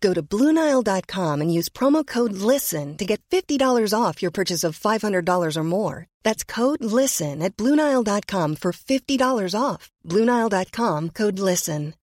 Go to BlueNile.com and use promo code LISTEN to get $50 off your purchase of $500 or more. That's code LISTEN at BlueNile.com for $50 off. BlueNile.com code LISTEN.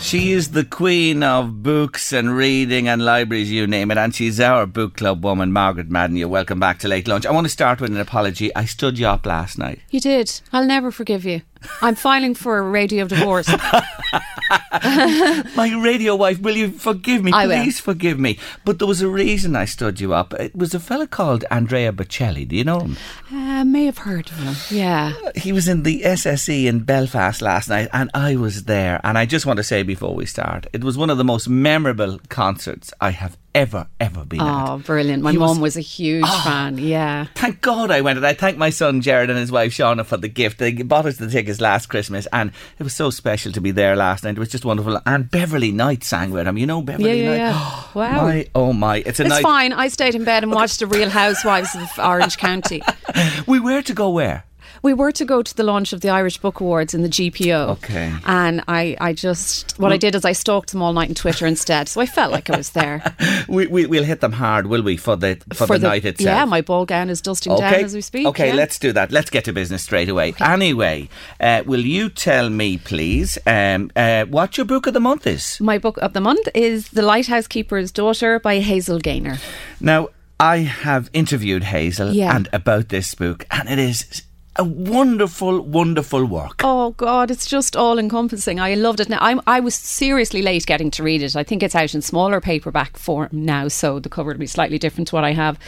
She is the queen of books and reading and libraries, you name it, and she's our book club woman, Margaret Madden. You're welcome back to Late Lunch. I want to start with an apology. I stood you up last night. You did. I'll never forgive you. I'm filing for a radio divorce. My radio wife, will you forgive me? I will. Please forgive me. But there was a reason I stood you up. It was a fella called Andrea Bocelli. Do you know him? Uh, may have heard of him. Yeah. He was in the SSE in Belfast last night, and I was there. And I just want to say before we start, it was one of the most memorable concerts I have ever, ever been at. Oh, brilliant. My He was- mum was a huge Oh. fan. Yeah. Thank God I went, and I thank my son Jared and his wife Shauna for the gift. They bought us the tickets last Christmas, and it was so special to be there last night. It was just wonderful. And Beverley Knight sang with him. You know Beverley Yeah, yeah, Knight. yeah. Wow. My, oh my! It's a It's night. fine. I stayed in bed and watched The Real Housewives of Orange County. We were to go where? We were to go to the launch of the Irish Book Awards in the GPO. Okay. And I, I just, what I did is I stalked them all night on Twitter instead. So I felt like I was there. We, we we'll hit them hard, will we, for the for, the, night itself? Yeah, my ball gown is dusting down as we speak. Okay, yeah. let's do that. Let's get to business straight away. Anyway, uh, will you tell me, please, um, uh, what your book of the month is? My book of the month is The Lighthouse Keeper's Daughter by Hazel Gaynor. Now, I have interviewed Hazel Yeah. and about this book, and it is a wonderful, wonderful work. Oh God, it's just all encompassing. I loved it. Now I'm, I was seriously late getting to read it. I think it's out in smaller paperback form now, so the cover will be slightly different to what I have.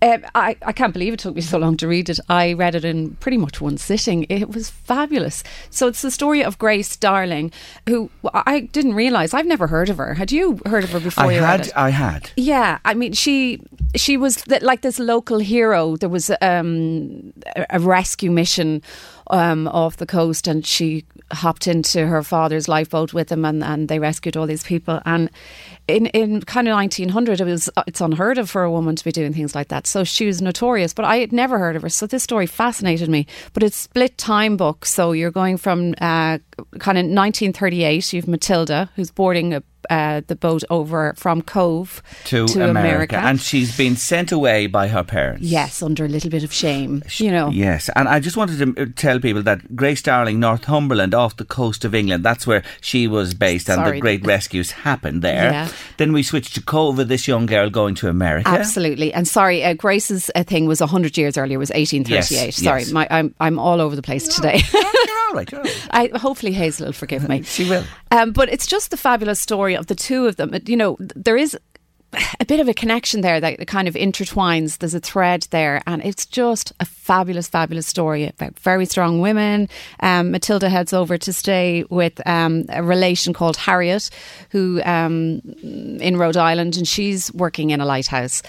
Um, I, I can't believe it took me so long to read it. I read it in pretty much one sitting. It was fabulous. So it's the story of Grace Darling, who I didn't realise. I've never heard of her. Had you heard of her before I you read had, it? I had. Yeah, I mean, she she was like this local hero. There was um, a, rescue mission um, off the coast, and she hopped into her father's lifeboat with him, and, and they rescued all these people. And in in kind of 1900, it was it's unheard of for a woman to be doing things like that. So she was notorious, but I had never heard of her. So this story fascinated me. But it's split time book, so you're going from uh, kind of 1938. You've Matilda, who's boarding a, uh, the boat over from Cobh To, America. And she's been sent away by her parents. Yes, under a little bit of shame, you know. Yes, and I just wanted to tell people that Grace Darling, Northumberland, off the coast of England, that's where she was based, and the Sorry. great rescues happened there. Yeah. Then we switched to Cova, this young girl going to America. Absolutely, and sorry, uh, Grace's uh, thing was hundred years earlier. Was eighteen thirty eight. Yes, Sorry, yes. my, I'm I'm all over the place today. you're all right. You're all right. I, hopefully Hazel will forgive me. She will. Um, but it's just the fabulous story of the two of them. You know, there is a bit of a connection there that kind of intertwines. There's a thread there, and it's just a fabulous, fabulous story about very strong women. Um, Matilda heads over to stay with um, a relation called Harriet, who um, in Rhode Island, and she's working in a lighthouse.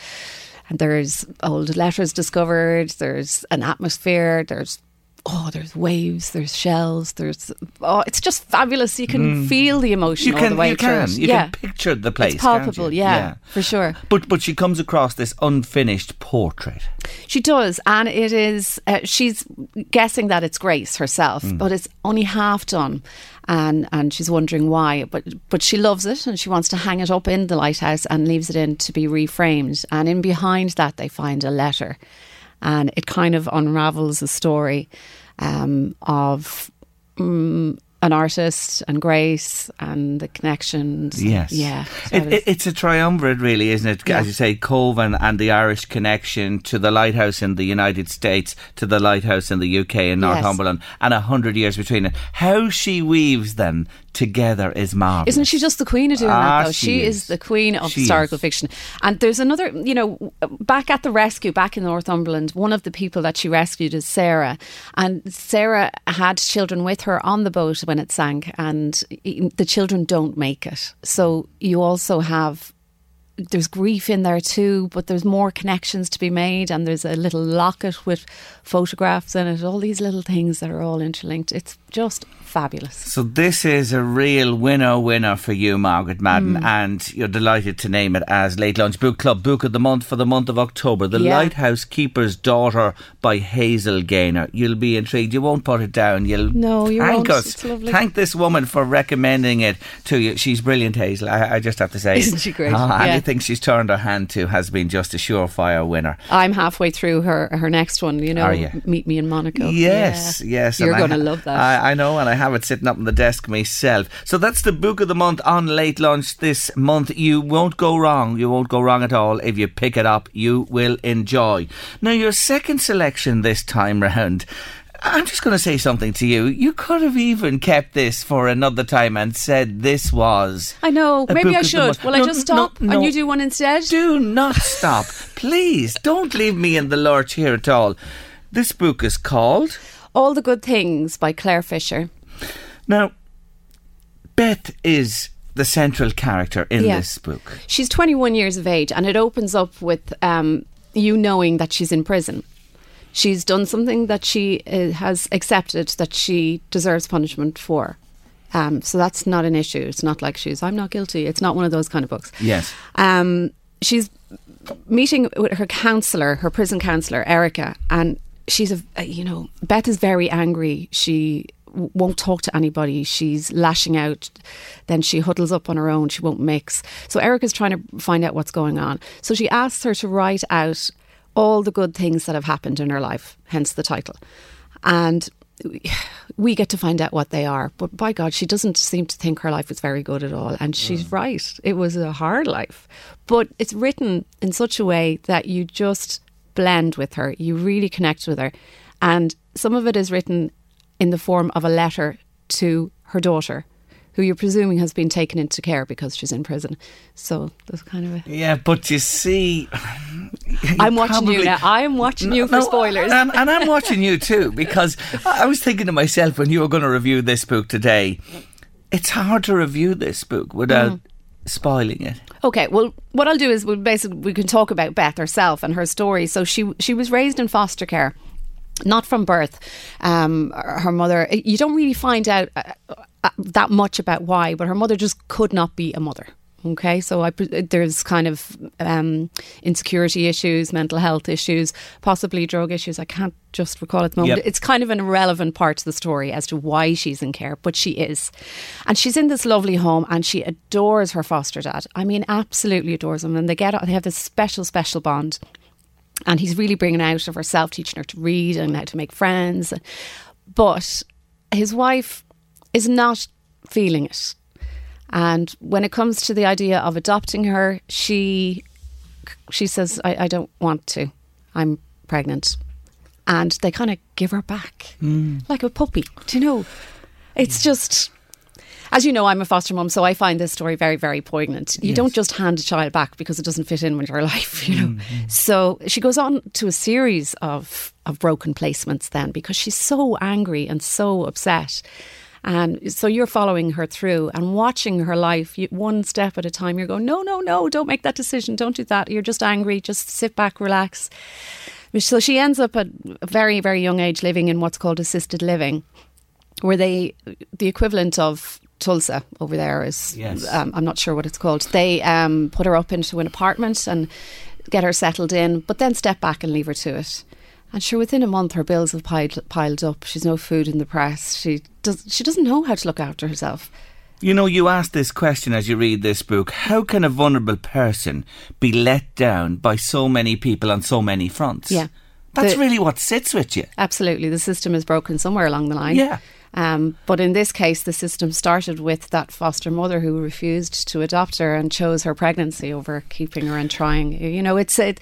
And there's old letters discovered. There's an atmosphere. There's oh, there's waves. There's shells. There's oh, it's just fabulous. You can feel the emotion You all the way you through. can, you yeah. can picture the place. It's palpable, you? yeah, for sure. But but she comes across this unfinished portrait. She does, and it is. Uh, she's guessing that it's Grace herself, Hmm. but it's only half done, and and she's wondering why. But but she loves it, and she wants to hang it up in the lighthouse and leaves it in to be reframed. And in behind that, they find a letter, and it kind of unravels a story um, of. mm an artist and Grace and the connections. Yes. Yeah. It, it, it's a triumvirate, really, isn't it? Yeah. As you say, Coven and the Irish connection to the lighthouse in the United States, to the lighthouse in the UK in Yes. Northumberland, and a hundred years between it. How she weaves them together is marvellous. Isn't she just the queen of doing Ah, that, though? she She, is. is. the queen of She historical is. fiction. And there's another, you know, back at the rescue, back in Northumberland, one of the people that she rescued is Sarah. And Sarah had children with her on the boat when it sank, and the children don't make it. So you also have. There's grief in there too, but there's more connections to be made, and there's a little locket with photographs in it. All these little things that are all interlinked. It's just fabulous. So this is a real winner winner for you, Margaret Madden, Hmm. and you're delighted to name it as Late Lunch Book Club Book of the Month for the month of October. The Yeah. Lighthouse Keeper's Daughter by Hazel Gaynor. You'll be intrigued. You won't put it down. You'll No, you thank won't. us. Thank this woman for recommending it to you. She's brilliant, Hazel. I, I just have to say, Isn't she great? Ah, Yeah. Anything she's turned her hand to has been just a surefire winner. I'm halfway through her her next one. You know, you? Meet Me in Monaco. Yes, Yeah. yes. You're going to love that. I, I know, and I have it sitting up on the desk myself. So that's the book of the month on late lunch this month. You won't go wrong. You won't go wrong at all if you pick it up. You will enjoy. Now, your second selection this time round. I'm just going to say something to you. You could have even kept this for another time and said this was. I know. Maybe I should. Will I No, just no, stop no. and you do one instead? Do not stop. Please, don't leave me in the lurch here at all. This book is called. All the Good Things by Clare Fisher. Now, Beth is the central character in Yeah. this book. She's 21 years of age, and it opens up with um, you knowing that she's in prison. She's done something that she uh, has accepted that she deserves punishment for. Um, so that's not an issue. It's not like she's, I'm not guilty. It's not one of those kind of books. Yes. Um, she's meeting with her counselor, her prison counselor, Erica, and she's a, you know, Beth is very angry. She won't talk to anybody. She's lashing out. Then she huddles up on her own. She won't mix. So Erica's trying to find out what's going on. So she asks her to write out all the good things that have happened in her life, hence the title. And we get to find out what they are. But by God, she doesn't seem to think her life was very good at all. And she's mm. right. It was a hard life. But it's written in such a way that you just blend with her. You really connect with her. And some of it is written in the form of a letter to her daughter, who you're presuming has been taken into care because she's in prison. So there's kind of a. Yeah, but you see. I'm watching you probably- now. I'm watching you for No, spoilers. And, and I'm watching you too because I was thinking to myself when you were going to review this book today, it's hard to review this book without Mm. Spoiling it. Okay, well, what I'll do is we'll basically we can talk about Beth herself and her story. So she she was raised in foster care, not from birth. Um, her mother, you don't really find out uh, uh, that much about why, but her mother just could not be a mother. Okay, so I, there's kind of um, insecurity issues, mental health issues, possibly drug issues. I can't just recall at the moment. Yep. It's kind of an irrelevant part of the story as to why she's in care, but she is. And she's in this lovely home and she adores her foster dad. I mean, absolutely adores him. And they get they have this special, special bond. And he's really bringing out of herself, teaching her to read and how to make friends. But his wife is not feeling it. And when it comes to the idea of adopting her, she she says, I, I don't want to. I'm pregnant. And they kind of give her back mm. like a puppy. Do you know? It's just, as you know, I'm a foster mom, so I find this story very, very poignant. You Yes. don't just hand a child back because it doesn't fit in with your life, you know. Mm-hmm. So she goes on to a series of, of broken placements then because she's so angry and so upset. And so you're following her through and watching her life you, one step at a time. You're going, no, no, no, don't make that decision. Don't do that. You're just angry. Just sit back, relax. So she ends up at a very, very young age living in what's called assisted living, where they, the equivalent of Tusla over there is, Yes. um, I'm not sure what it's called. They um, put her up into an apartment and get her settled in, but then step back and leave her to it. And sure, within a month, her bills have piled, piled up. She's no food in the press. She does. She doesn't know how to look after herself. You know, you ask this question as you read this book how can a vulnerable person be let down by so many people on so many fronts? Yeah. That's The- really what sits with you. Absolutely, the system is broken somewhere along the line. Yeah. Um, but in this case, the system started with that foster mother who refused to adopt her and chose her pregnancy over keeping her and trying. You know, it's it.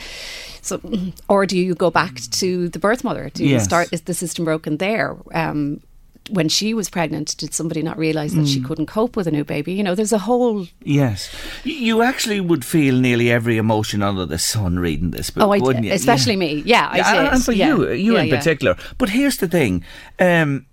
So, or do you go back to the birth mother? Do you Yes. start? Is the system broken there? Um, when she was pregnant, did somebody not realise that Mm. she couldn't cope with a new baby? You know, there's a whole. Yes. You actually would feel nearly every emotion under the sun reading this book, Oh, I wouldn't did, you? especially me. Yeah, I Yeah, did. And for Yeah. you, you Yeah, in yeah. particular. But here's the thing. Um,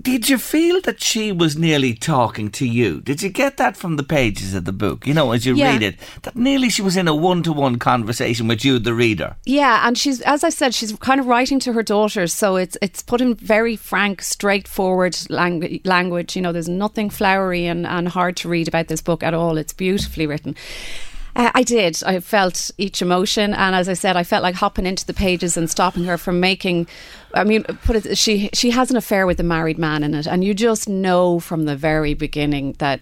did you feel that she was nearly talking to you? Did you get that from the pages of the book? You know, as you Yeah. read it, that nearly she was in a one to one conversation with you, the reader. Yeah, and she's as I said, she's kind of writing to her daughters, so it's it's put in very frank, straightforward langu- language. You know, there's nothing flowery and, and hard to read about this book at all. It's beautifully written. Uh, I did. I felt each emotion, and as I said, I felt like hopping into the pages and stopping her from making. I mean, put it. She she has an affair with a married man in it, and you just know from the very beginning that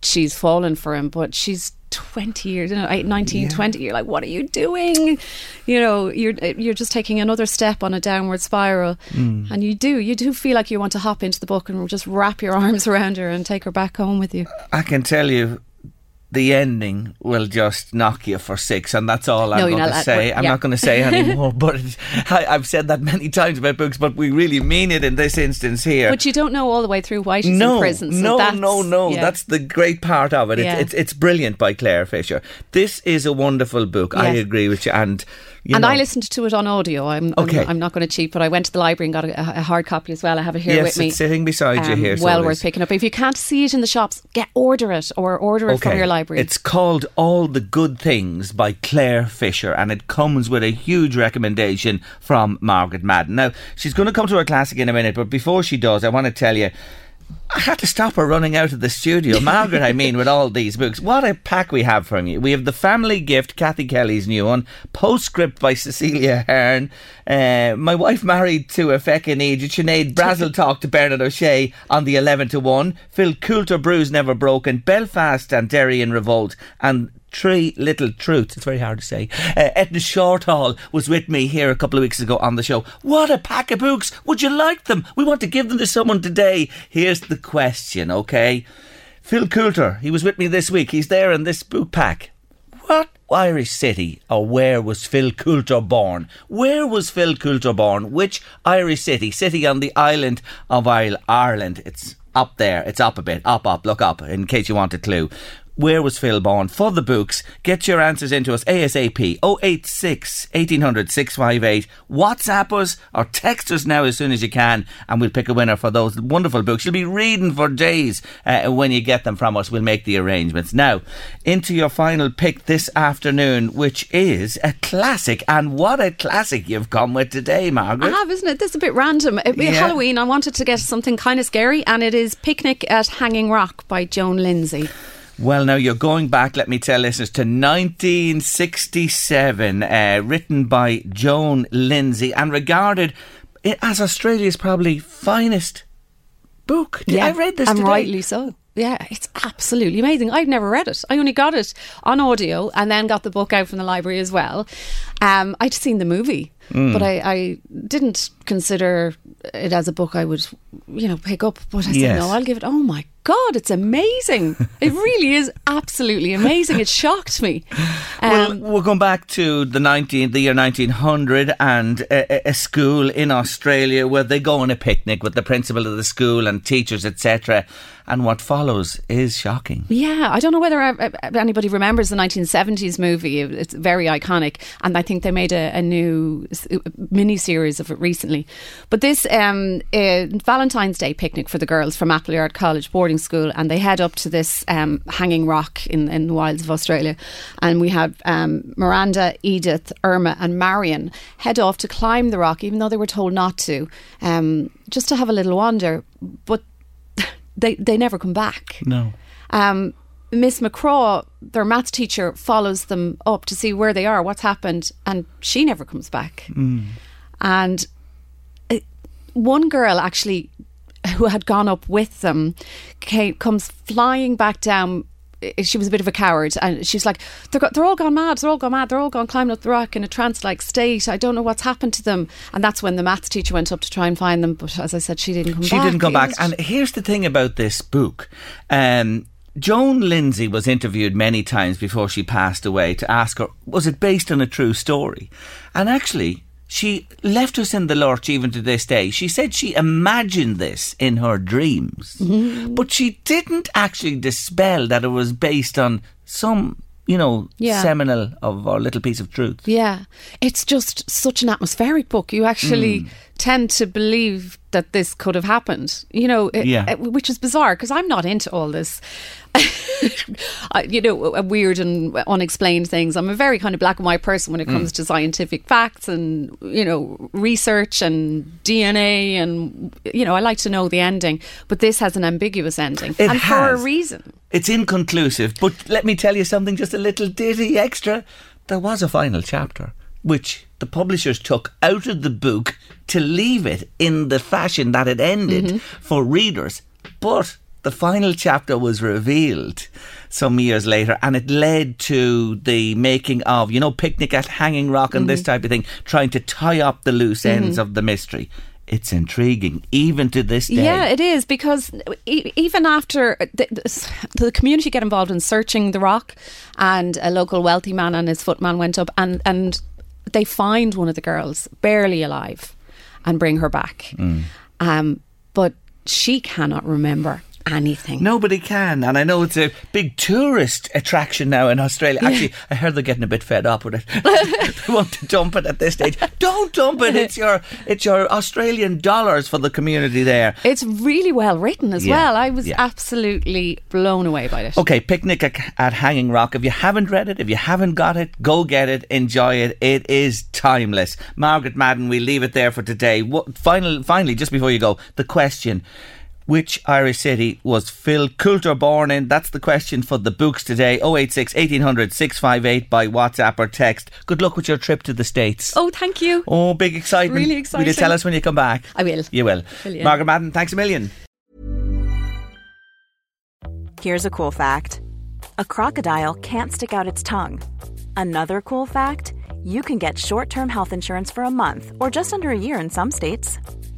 she's fallen for him. But she's 20 years, you know, eight, 19, 20. You're like, what are you doing? You know, you're you're just taking another step on a downward spiral, and you do you do feel like you want to hop into the book and just wrap your arms around her and take her back home with you. I can tell you. The ending will just knock you for six, and that's all I'm No, going to say. we're- I'm not going to say anymore. but I, I've said that many times about books, but we really mean it in this instance here. But you don't know all the way through why she's no, in prison. So no, no, no. yeah. That's the great part of it. It's, Yeah. it's it's brilliant by Clare Fisher. This is a wonderful book. I agree with you. And you and know, I listened to it on audio. I'm, Okay. I'm, I'm not going to cheat, but I went to the library and got a, a hard copy as well. I have it here Yes, with me. it's sitting beside you Um, here, well it worth is. picking up. If you can't see it in the shops, get order it or order it from your library. It's called All the Good Things by Clare Fisher, and it comes with a huge recommendation from Margaret Madden. Now, she's going to come to her classic in a minute, but before she does, I want to tell you. I had to stop her running out of the studio. Margaret, I mean, with all these books. What a pack we have from you. We have The Family Gift, Cathy Kelly's new one, Postscript by Cecelia Ahern, uh, My Wife Married to a Feckin' Eejit, Sinead Brazel Talk to Bernard O'Shea on the 11 to 1, Phil Coulter Bruise Never Broken, Belfast and Derry in Revolt, and Three Little Truths. It's very hard to say. Uh, Eithne Shortall was with me here a couple of weeks ago on the show. What a pack of books! Would you like them? We want to give them to someone today. Here's the question, okay? Phil Coulter, he was with me this week. He's there in this book pack. What Irish city or where was Phil Coulter born? Where was Phil Coulter born? Which Irish city? City on the island of Ireland. It's up there. It's up a bit. Up, up. Look up in case you want a clue. Where was Phil born? For the books, get your answers into us ASAP 086 1800 658. WhatsApp us or text us now as soon as you can, and we'll pick a winner for those wonderful books. You'll be reading for days uh, when you get them from us. We'll make the arrangements. Now, into your final pick this afternoon, which is a classic. And what a classic you've come with today, Margaret. I have, isn't it? This is a bit random. Be Yeah. Halloween. I wanted to get something kind of scary, and it is Picnic at Hanging Rock by Joan Lindsay. Well, now you're going back, let me tell listeners, to 1967, uh, written by Joan Lindsay and regarded as Australia's probably finest book. Yeah, I read this and today. rightly so. Yeah, it's absolutely amazing. I've never read it. I only got it on audio and then got the book out from the library as well. Um, I'd seen the movie, Mm. but I, I didn't consider it as a book I would, you know, pick up. But I said, Yes. no, I'll give it. Oh my God, it's amazing. it really is absolutely amazing. It shocked me. Well, Um, we're going back to the 19, the year 1900 and a, a- school in Australia where they go on a picnic with the principal of the school and teachers, etc. And what follows is shocking. Yeah, I don't know whether uh, uh, anybody remembers the 1970s movie. It's very iconic, and I think they made a, a new mini series of it recently. But this um, uh, Valentine's Day picnic for the girls from Appleyard College boarding school, and they head up to this um, hanging rock in, in the wilds of Australia, and we have um, Miranda, Edith, Irma, and Marion head off to climb the rock, even though they were told not to, um, just to have a little wander. But they they never come back. No. Um, Miss McCraw, their maths teacher, follows them up to see where they are, what's happened, and she never comes back. And one girl actually, who had gone up with them, came, comes flying back down she was a bit of a coward, and she's like, they're, go- they're all gone mad, they're all gone mad, they're all gone climbing up the rock in a trance-like state. I don't know what's happened to them. And that's when the maths teacher went up to try and find them, but as I said, she didn't come she back. didn't come back. was- And here's the thing about this book. Um, Joan Lindsay was interviewed many times before she passed away to ask her, was it based on a true story? And actually, she left us in the lurch even to this day. She said she imagined this in her dreams, Mm-hmm. but she didn't actually dispel that it was based on some, you know, Yeah. seminal of or little piece of truth. Yeah, it's just such an atmospheric book. You actually Hmm. tend to believe that this could have happened. You know, it- Yeah. it- which is bizarre because I'm not into all this. You know, weird and unexplained things. I'm a very kind of black and white person when it comes mm. to scientific facts and you know research and DNA and you know I like to know the ending. But this has an ambiguous ending, It and for a reason. It's inconclusive, but let me tell you something, just a little ditty extra. There was a final chapter, which the publishers took out of the book to leave it in the fashion that it ended mm-hmm. for readers. But the final chapter was revealed some years later, and it led to the making of, you know, Picnic at Hanging Rock and this type of thing, trying to tie up the loose ends of the mystery. It's intriguing, even to this day. Yeah, it is because e- even after the, the community get involved in searching the rock, and a local wealthy man and his footman went up and and they find one of the girls barely alive and bring her back, Mm. um, but she cannot remember anything. Nobody can, and I know it's a big tourist attraction now in Australia. Actually, I heard they're getting a bit fed up with it. they want to dump it at this stage. Don't dump it. It's your it's your Australian dollars for the community there. It's really well written as Yeah, well. I was yeah. absolutely blown away by it. Okay, Picnic at, at Hanging Rock. If you haven't read it, if you haven't got it, go get it, enjoy it. It is timeless. Margaret Madden, we leave it there for today. What, final, finally, just before you go, the question. Which Irish city was Phil Coulter born in? That's the question for the books today. 086 1800 658 by WhatsApp or text. Good luck with your trip to the States. Oh, thank you. Oh, big excitement. Really exciting. Will you tell us when you come back? I will. You will. Brilliant. Margaret Madden, thanks a million. Here's a cool fact a crocodile can't stick out its tongue. Another cool fact you can get short term health insurance for a month or just under a year in some states.